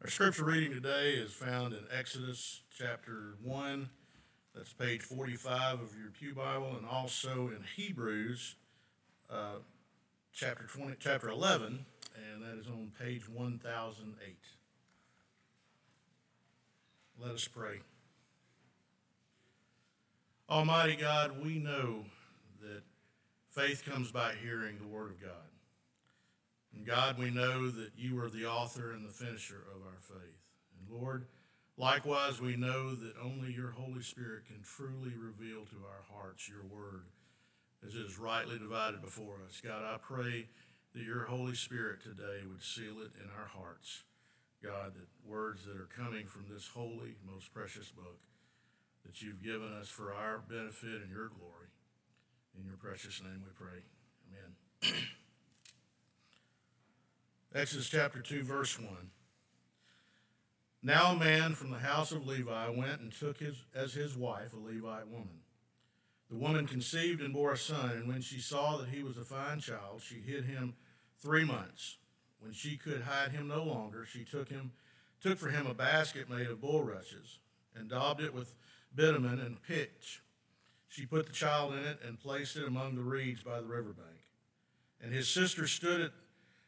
Our scripture reading today is found in Exodus chapter 1. That's page 45 of your Pew Bible, and also in Hebrews uh, chapter 20, chapter 11, and that is on page 1008. Let us pray. Almighty God, we know that faith comes by hearing the Word of God. And God, we know that you are the author and the finisher of our faith. And Lord, likewise, we know that only your Holy Spirit can truly reveal to our hearts your word as it is rightly divided before us. God, I pray that your Holy Spirit today would seal it in our hearts. God, that words that are coming from this holy, most precious book that you've given us for our benefit and your glory. In your precious name we pray. Amen. Exodus chapter 2, verse 1. Now a man from the house of Levi went and took his, as his wife a Levite woman. The woman conceived and bore a son, and when she saw that he was a fine child, she hid him three months. When she could hide him no longer, she took him, took for him a basket made of bulrushes, and daubed it with bitumen and pitch. She put the child in it and placed it among the reeds by the riverbank. And his sister stood at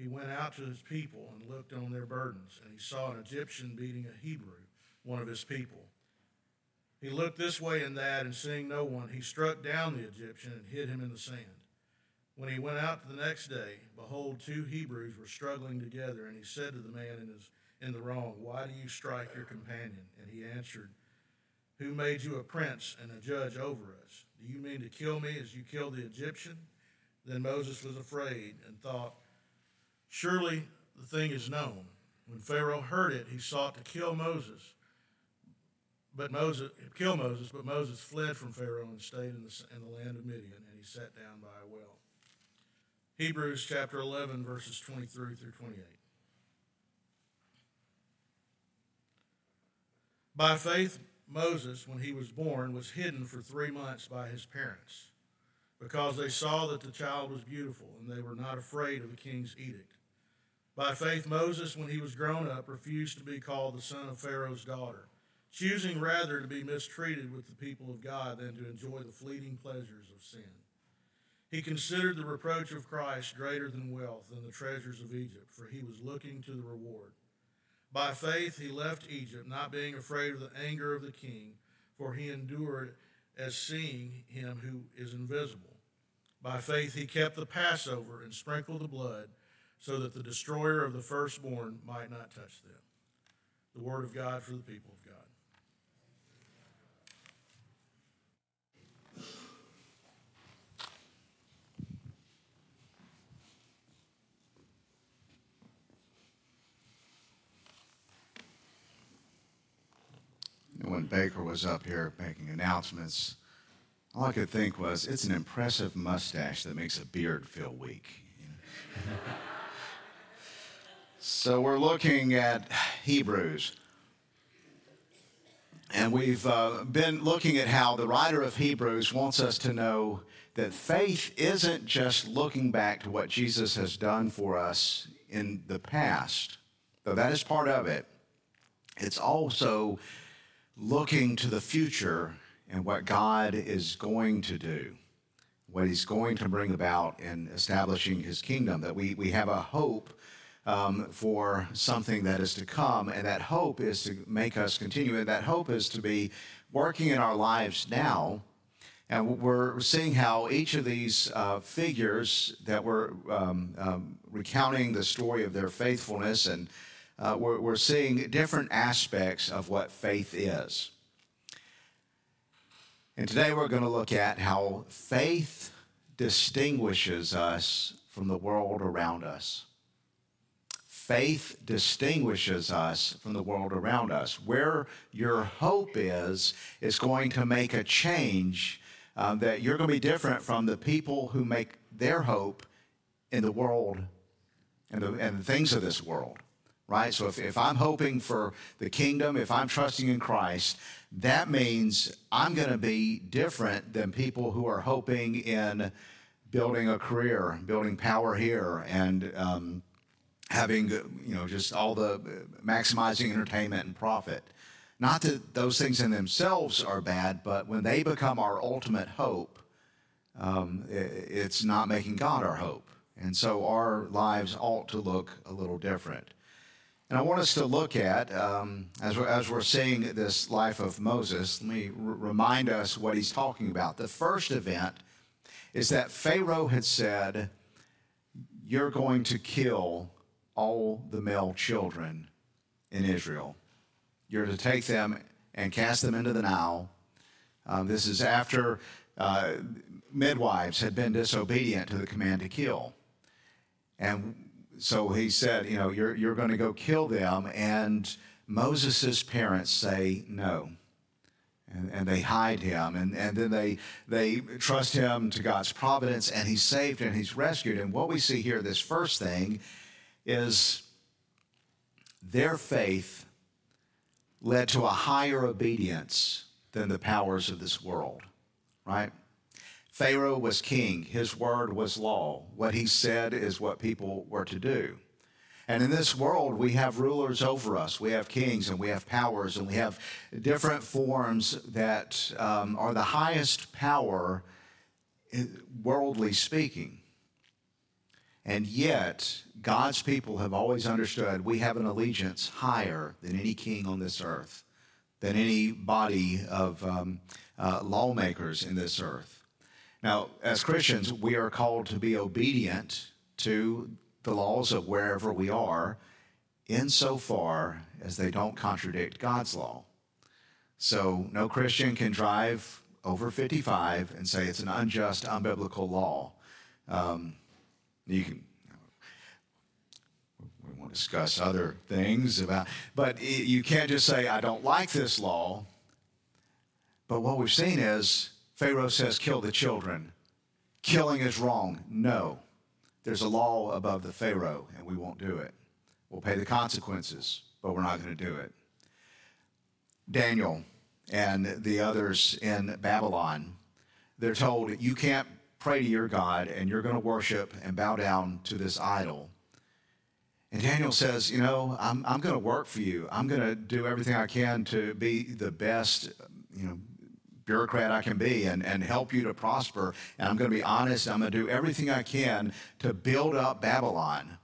he went out to his people and looked on their burdens, and he saw an Egyptian beating a Hebrew, one of his people. He looked this way and that, and seeing no one, he struck down the Egyptian and hid him in the sand. When he went out the next day, behold, two Hebrews were struggling together, and he said to the man in, his, in the wrong, Why do you strike your companion? And he answered, Who made you a prince and a judge over us? Do you mean to kill me as you killed the Egyptian? Then Moses was afraid and thought, Surely the thing is known. When Pharaoh heard it, he sought to kill Moses. But Moses kill Moses, but Moses fled from Pharaoh and stayed in the, in the land of Midian, and he sat down by a well. Hebrews chapter 11, verses 23 through 28. By faith, Moses, when he was born, was hidden for three months by his parents, because they saw that the child was beautiful, and they were not afraid of the king's edict. By faith, Moses, when he was grown up, refused to be called the son of Pharaoh's daughter, choosing rather to be mistreated with the people of God than to enjoy the fleeting pleasures of sin. He considered the reproach of Christ greater than wealth than the treasures of Egypt, for he was looking to the reward. By faith, he left Egypt, not being afraid of the anger of the king, for he endured as seeing him who is invisible. By faith, he kept the Passover and sprinkled the blood so that the destroyer of the firstborn might not touch them. The word of God for the people of God. When Baker was up here making announcements, all I could think was, it's an impressive mustache that makes a beard feel weak. So we're looking at Hebrews. And we've uh, been looking at how the writer of Hebrews wants us to know that faith isn't just looking back to what Jesus has done for us in the past, though that is part of it. It's also looking to the future and what God is going to do, what He's going to bring about in establishing His kingdom, that we, we have a hope um, for something that is to come. And that hope is to make us continue. And that hope is to be working in our lives now And we're seeing how each of these uh, figures that were um, um, recounting the story of their faithfulness, and uh, we're, we're seeing different aspects of what faith is. And today we're going to look at how faith distinguishes us from the world around us. Faith distinguishes us from the world around us. Where your hope is, is going to make a change um, that you're going to be different from the people who make their hope in the world and the, and the things of this world, right? So if, if I'm hoping for the kingdom, if I'm trusting in Christ, that means I'm going to be different than people who are hoping in building a career, building power here, and um, having you know just all the maximizing entertainment and profit. Not that those things in themselves are bad, but when they become our ultimate hope, um, it's not making God our hope. And so our lives ought to look a little different. And I want us to look at, um, as, we're, as we're seeing this life of Moses, let me r- remind us what he's talking about. The first event is that Pharaoh had said, You're going to kill all the male children in Israel. You're to take them and cast them into the Nile. Um, this is after uh, midwives had been disobedient to the command to kill. And so he said, You know, you're, you're going to go kill them. And Moses' parents say no. And, and, they hide him and, and then they they trust him to god's providence and he's saved and he's rescued and what we see here this first thing is their faith led to a higher obedience than the powers of this world, right? Pharaoh was king. His word was law. What he said is what people were to do. And in this world, we have rulers over us. We have kings and we have powers and we have different forms that um, are the highest power, worldly speaking. And yet, God's people have always understood we have an allegiance higher than any king on this earth, than any body of um, uh, lawmakers in this earth. Now, as Christians, we are called to be obedient to the laws of wherever we are, insofar as they don't contradict God's law. So, no Christian can drive over 55 and say it's an unjust, unbiblical law. Um, you can we won't discuss other things about, but you can't just say I don't like this law. But what we've seen is Pharaoh says kill the children. Killing is wrong. No. There's a law above the Pharaoh, and we won't do it. We'll pay the consequences, but we're not going to do it. Daniel and the others in Babylon, they're told you can't pray to your God and you're going to worship and bow down to this idol. And Daniel says, You know, I'm, I'm going to work for you. I'm going to do everything I can to be the best, you know, bureaucrat I can be and, and help you to prosper. And I'm going to be honest. I'm going to do everything I can to build up Babylon.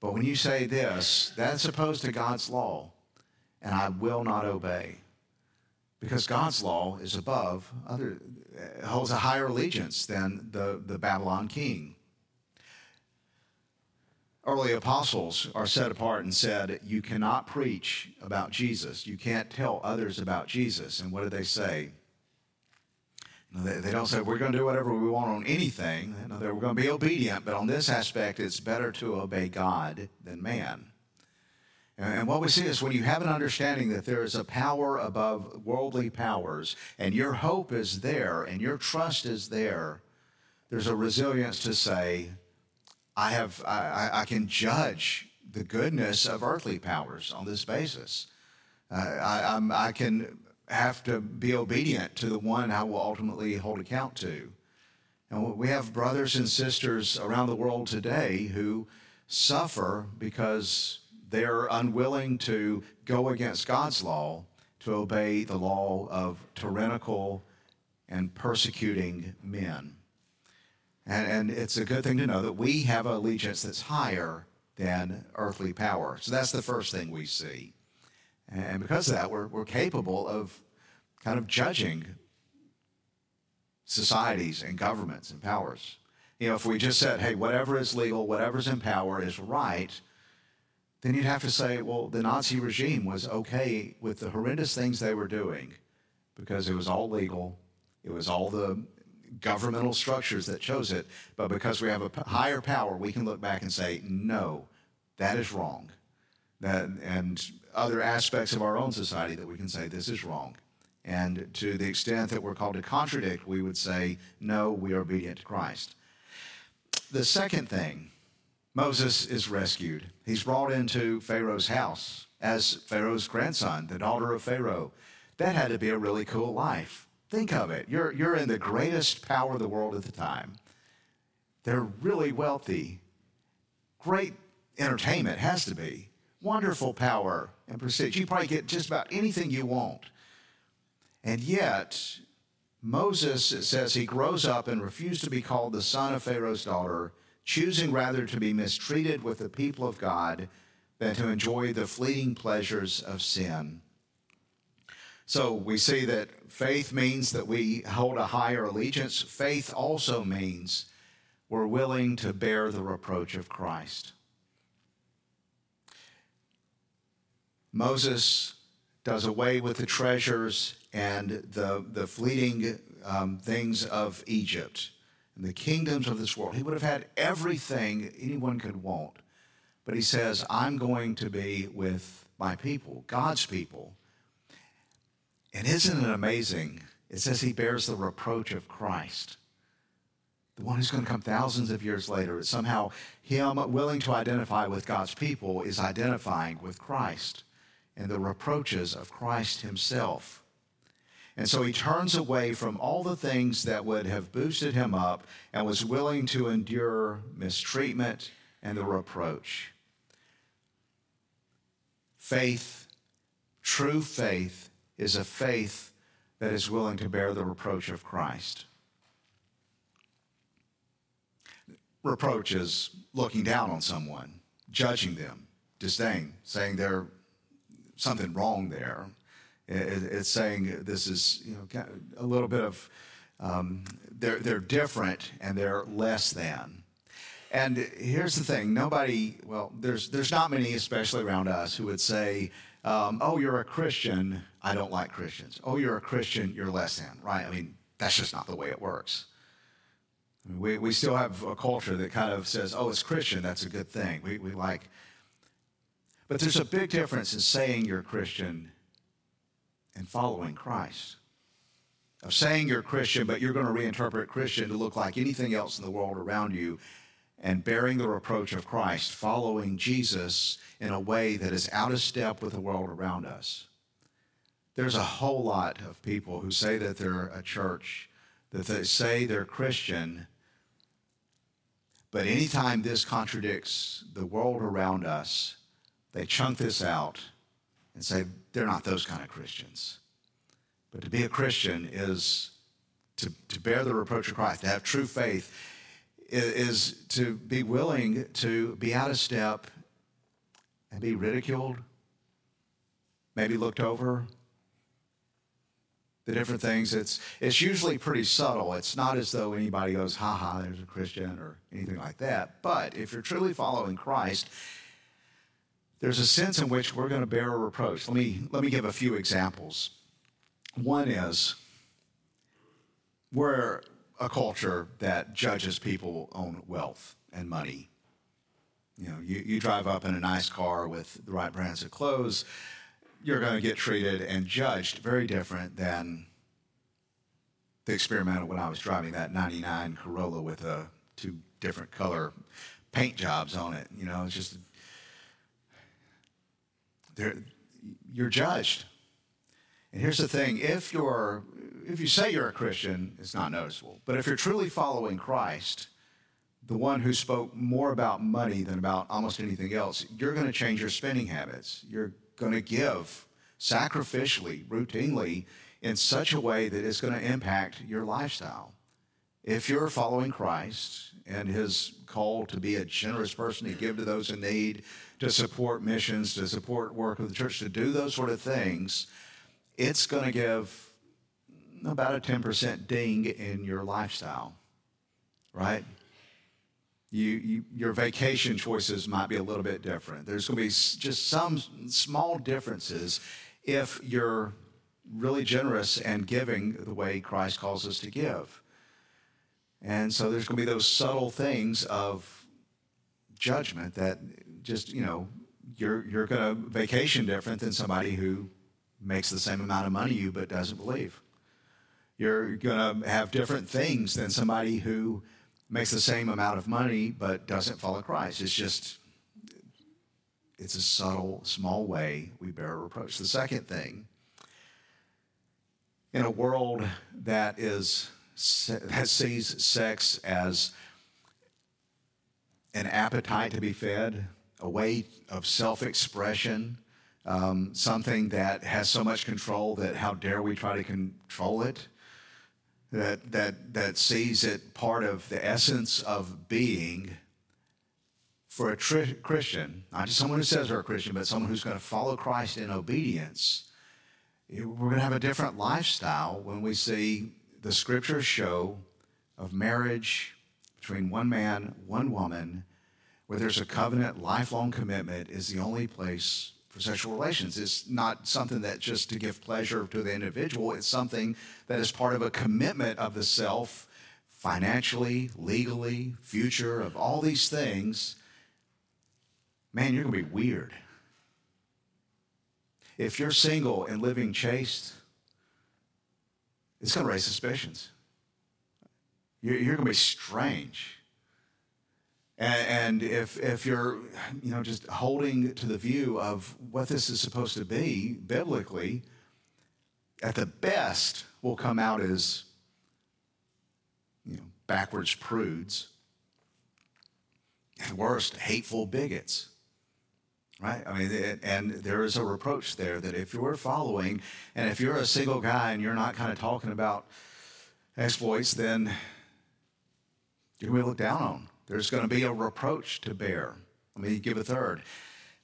But when you say this, that's opposed to God's law, and I will not obey. Because God's law is above other, uh, holds a higher allegiance than the, the Babylon king. Early apostles are set apart and said, You cannot preach about Jesus. You can't tell others about Jesus. And what did they say? They, they don't say, We're going to do whatever we want on anything. We're going to be obedient, but on this aspect, it's better to obey God than man. And what we see is when you have an understanding that there is a power above worldly powers, and your hope is there, and your trust is there, there's a resilience to say, I, have, I, I can judge the goodness of earthly powers on this basis. Uh, I, I'm, I can have to be obedient to the one I will ultimately hold account to. And we have brothers and sisters around the world today who suffer because they're unwilling to go against God's law to obey the law of tyrannical and persecuting men. And, and it's a good thing to know that we have an allegiance that's higher than earthly power. So that's the first thing we see. And because of that, we're, we're capable of kind of judging societies and governments and powers. You know, if we just said, hey, whatever is legal, whatever's in power is right, then you'd have to say, well, the Nazi regime was okay with the horrendous things they were doing because it was all legal, it was all the governmental structures that chose it, but because we have a higher power, we can look back and say, no, that is wrong. That, and other aspects of our own society that we can say, this is wrong. And to the extent that we're called to contradict, we would say, no, we are obedient to Christ. The second thing, Moses is rescued. He's brought into Pharaoh's house as Pharaoh's grandson, the daughter of Pharaoh. That had to be a really cool life. Think of it. You're, you're in the greatest power of the world at the time. They're really wealthy. Great entertainment has to be. Wonderful power and prestige. You probably get just about anything you want. And yet, Moses, it says, he grows up and refused to be called the son of Pharaoh's daughter, choosing rather to be mistreated with the people of God than to enjoy the fleeting pleasures of sin. So we see that faith means that we hold a higher allegiance. Faith also means we're willing to bear the reproach of Christ. Moses does away with the treasures and the, the fleeting um, things of Egypt and the kingdoms of this world. He would have had everything anyone could want. But he says, I'm going to be with my people, God's people. And isn't it amazing? It says he bears the reproach of Christ. The one who's going to come thousands of years later. Somehow, him willing to identify with God's people is identifying with Christ and the reproaches of Christ himself. And so he turns away from all the things that would have boosted him up and was willing to endure mistreatment and the reproach. Faith, true faith, is a faith that is willing to bear the reproach of Christ. Reproach is looking down on someone, judging them, disdain, saying they're something wrong there. It's saying this is you know a little bit of um, they're they're different and they're less than. And here's the thing: nobody, well, there's there's not many, especially around us, who would say, um, "Oh, you're a Christian. I don't like Christians. Oh, you're a Christian. You're less than." Right? I mean, that's just not the way it works. I mean, we we still have a culture that kind of says, "Oh, it's Christian. That's a good thing." We we like but there's a big difference in saying you're a Christian and following Christ. Of saying you're Christian, but you're going to reinterpret Christian to look like anything else in the world around you, and bearing the reproach of Christ, following Jesus in a way that is out of step with the world around us. There's a whole lot of people who say that they're a church, that they say they're Christian, but anytime this contradicts the world around us, they chunk this out and say they're not those kind of Christians. But to be a Christian is to, to bear the reproach of Christ, to have true faith, is, is to be willing to be out of step and be ridiculed, maybe looked over. The different things, it's, it's usually pretty subtle. It's not as though anybody goes, ha ha, there's a Christian or anything like that. But if you're truly following Christ, there's a sense in which we're going to bear a reproach. Let me, let me give a few examples. One is we're a culture that judges people on wealth and money. You know, you, you drive up in a nice car with the right brands of clothes, you're going to get treated and judged very different than the experimental when I was driving that 99 Corolla with a two different color paint jobs on it. You know, it's just you're judged. And here's the thing if you're if you say you're a Christian, it's not noticeable. But if you're truly following Christ, the one who spoke more about money than about almost anything else, you're going to change your spending habits. You're going to give sacrificially, routinely, in such a way that it's going to impact your lifestyle. If you're following Christ and his call to be a generous person, to give to those in need, to support missions, to support work of the church, to do those sort of things, it's going to give about a 10% ding in your lifestyle, right? You, you, your vacation choices might be a little bit different. There's going to be just some small differences if you're really generous and giving the way Christ calls us to give. And so there's going to be those subtle things of judgment that just, you know, you're, you're going to vacation different than somebody who makes the same amount of money you but doesn't believe. You're going to have different things than somebody who makes the same amount of money but doesn't follow Christ. It's just, it's a subtle, small way we bear reproach. The second thing, in a world that is that sees sex as an appetite to be fed, a way of self-expression, um, something that has so much control that how dare we try to control it? That that that sees it part of the essence of being for a Christian, not just someone who says they're a Christian, but someone who's going to follow Christ in obedience, we're going to have a different lifestyle when we see the scriptures show of marriage between one man, one woman, where there's a covenant, lifelong commitment, is the only place for sexual relations. It's not something that just to give pleasure to the individual, it's something that is part of a commitment of the self, financially, legally, future, of all these things man, you're going to be weird. If you're single and living chaste, it's going to raise suspicions. You're, you're going to be strange. And, and if, if you're, you know, just holding to the view of what this is supposed to be biblically, at the best will come out as, you know, backwards prudes. At worst, hateful bigots right? I mean, and there is a reproach there that if you're following, and if you're a single guy and you're not kind of talking about exploits, then you're going to be looked down on. There's going to be a reproach to bear. Let me give a third.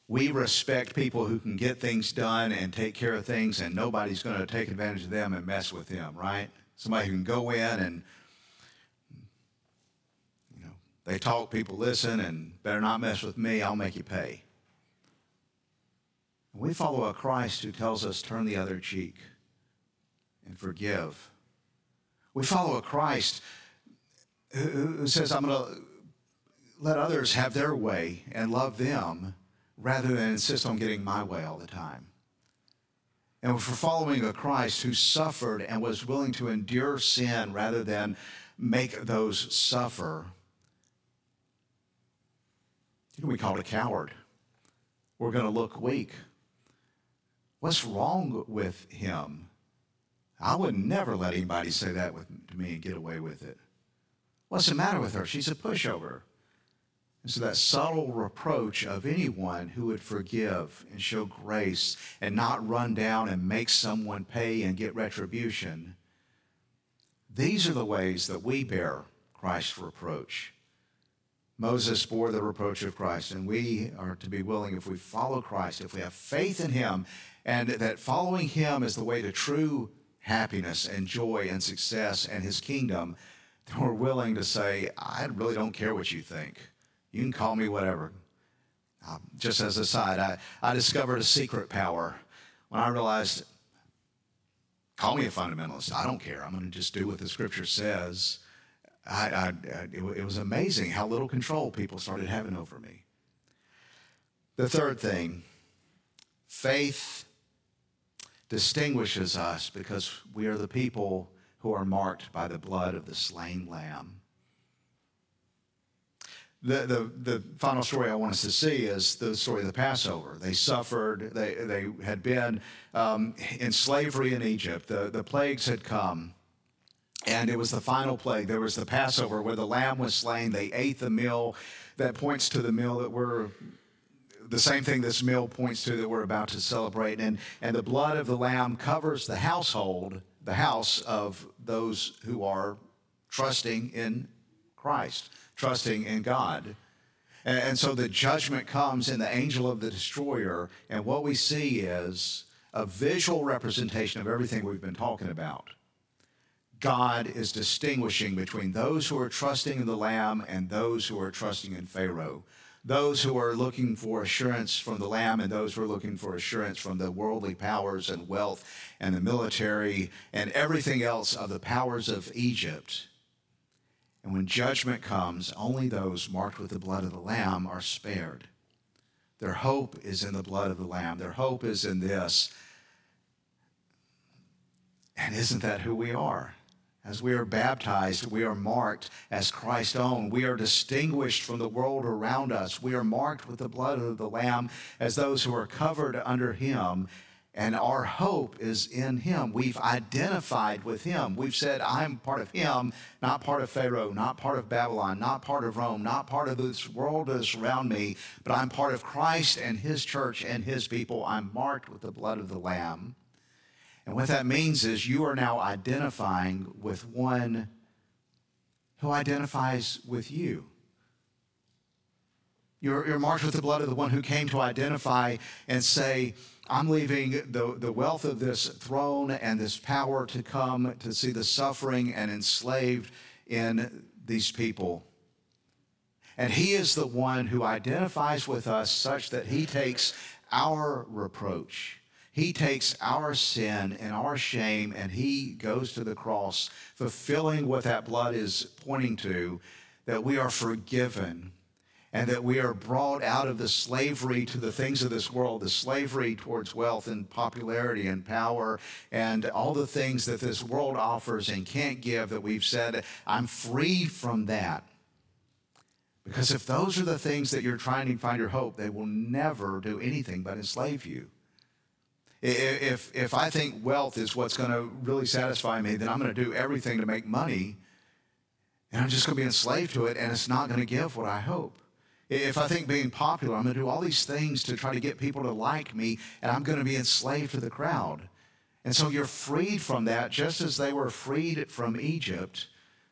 We respect people who can get things done and take care of things, and nobody's going to take advantage of them and mess with them, right? Somebody who can go in and you know they talk, people listen, and better not mess with me. I'll make you pay. We follow a Christ who tells us turn the other cheek and forgive. We follow a Christ who says, I'm going to let others have their way and love them rather than insist on getting my way all the time. And for following a Christ who suffered and was willing to endure sin rather than make those suffer, you be called a coward. We're going to look weak. What's wrong with him? I would never let anybody say that with, to me and get away with it. What's the matter with her? She's a pushover. And so that subtle reproach of anyone who would forgive and show grace and not run down and make someone pay and get retribution, these are the ways that we bear Christ's reproach. Moses bore the reproach of Christ, and we are to be willing, if we follow Christ, if we have faith in him, and that following him is the way to true happiness and joy and success and his kingdom, then we're willing to say, I really don't care what you think. You can call me whatever. Uh, just as a side, I, I discovered a secret power when I realized, call me a fundamentalist. I don't care. I'm going to just do what the scripture says. I, I, it, it was amazing how little control people started having over me. The third thing, faith distinguishes us because we are the people who are marked by the blood of the slain lamb. The, the, the final story I want us to see is the story of the Passover. They suffered, they, they had been um, in slavery in Egypt. The, the plagues had come, and it was the final plague. There was the Passover where the lamb was slain. They ate the meal that points to the meal that we're the same thing this meal points to that we're about to celebrate. And, and the blood of the Lamb covers the household, the house of those who are trusting in Christ, trusting in God. And, and so the judgment comes in the angel of the destroyer. And what we see is a visual representation of everything we've been talking about. God is distinguishing between those who are trusting in the Lamb and those who are trusting in Pharaoh. Those who are looking for assurance from the Lamb and those who are looking for assurance from the worldly powers and wealth and the military and everything else of the powers of Egypt. And when judgment comes, only those marked with the blood of the Lamb are spared. Their hope is in the blood of the Lamb. Their hope is in this. And isn't that who we are? As we are baptized, we are marked as Christ's own. We are distinguished from the world around us. We are marked with the blood of the Lamb as those who are covered under Him. And our hope is in Him. We've identified with Him. We've said, I'm part of Him, not part of Pharaoh, not part of Babylon, not part of Rome, not part of this world that's around me, but I'm part of Christ and His church and His people. I'm marked with the blood of the Lamb. And what that means is you are now identifying with one who identifies with you. You're, you're, marked with the blood of the one who came to identify and say, I'm leaving the, the wealth of this throne and this power to come to see the suffering and enslaved in these people. And he is the one who identifies with us such that he takes our reproach he takes our sin and our shame and he goes to the cross, fulfilling what that blood is pointing to that we are forgiven and that we are brought out of the slavery to the things of this world, the slavery towards wealth and popularity and power and all the things that this world offers and can't give, that we've said, I'm free from that. Because if those are the things that you're trying to find your hope, they will never do anything but enslave you. If, if I think wealth is what's going to really satisfy me, then I'm going to do everything to make money, and I'm just going to be enslaved to it, and it's not going to give what I hope. If I think being popular, I'm going to do all these things to try to get people to like me, and I'm going to be enslaved to the crowd. And so you're freed from that, just as they were freed from Egypt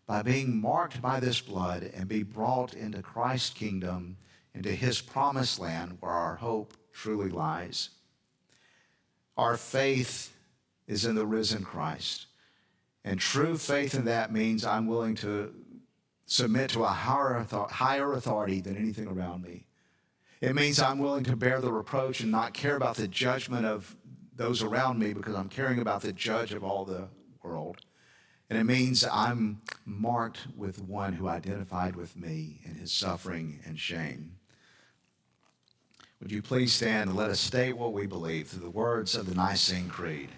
by being marked by this blood and be brought into Christ's kingdom, into his promised land where our hope truly lies. Our faith is in the risen Christ. And true faith in that means I'm willing to submit to a higher authority than anything around me. It means I'm willing to bear the reproach and not care about the judgment of those around me because I'm caring about the judge of all the world. And it means I'm marked with one who identified with me in his suffering and shame. Would you please stand and let us state what we believe through the words of the Nicene Creed?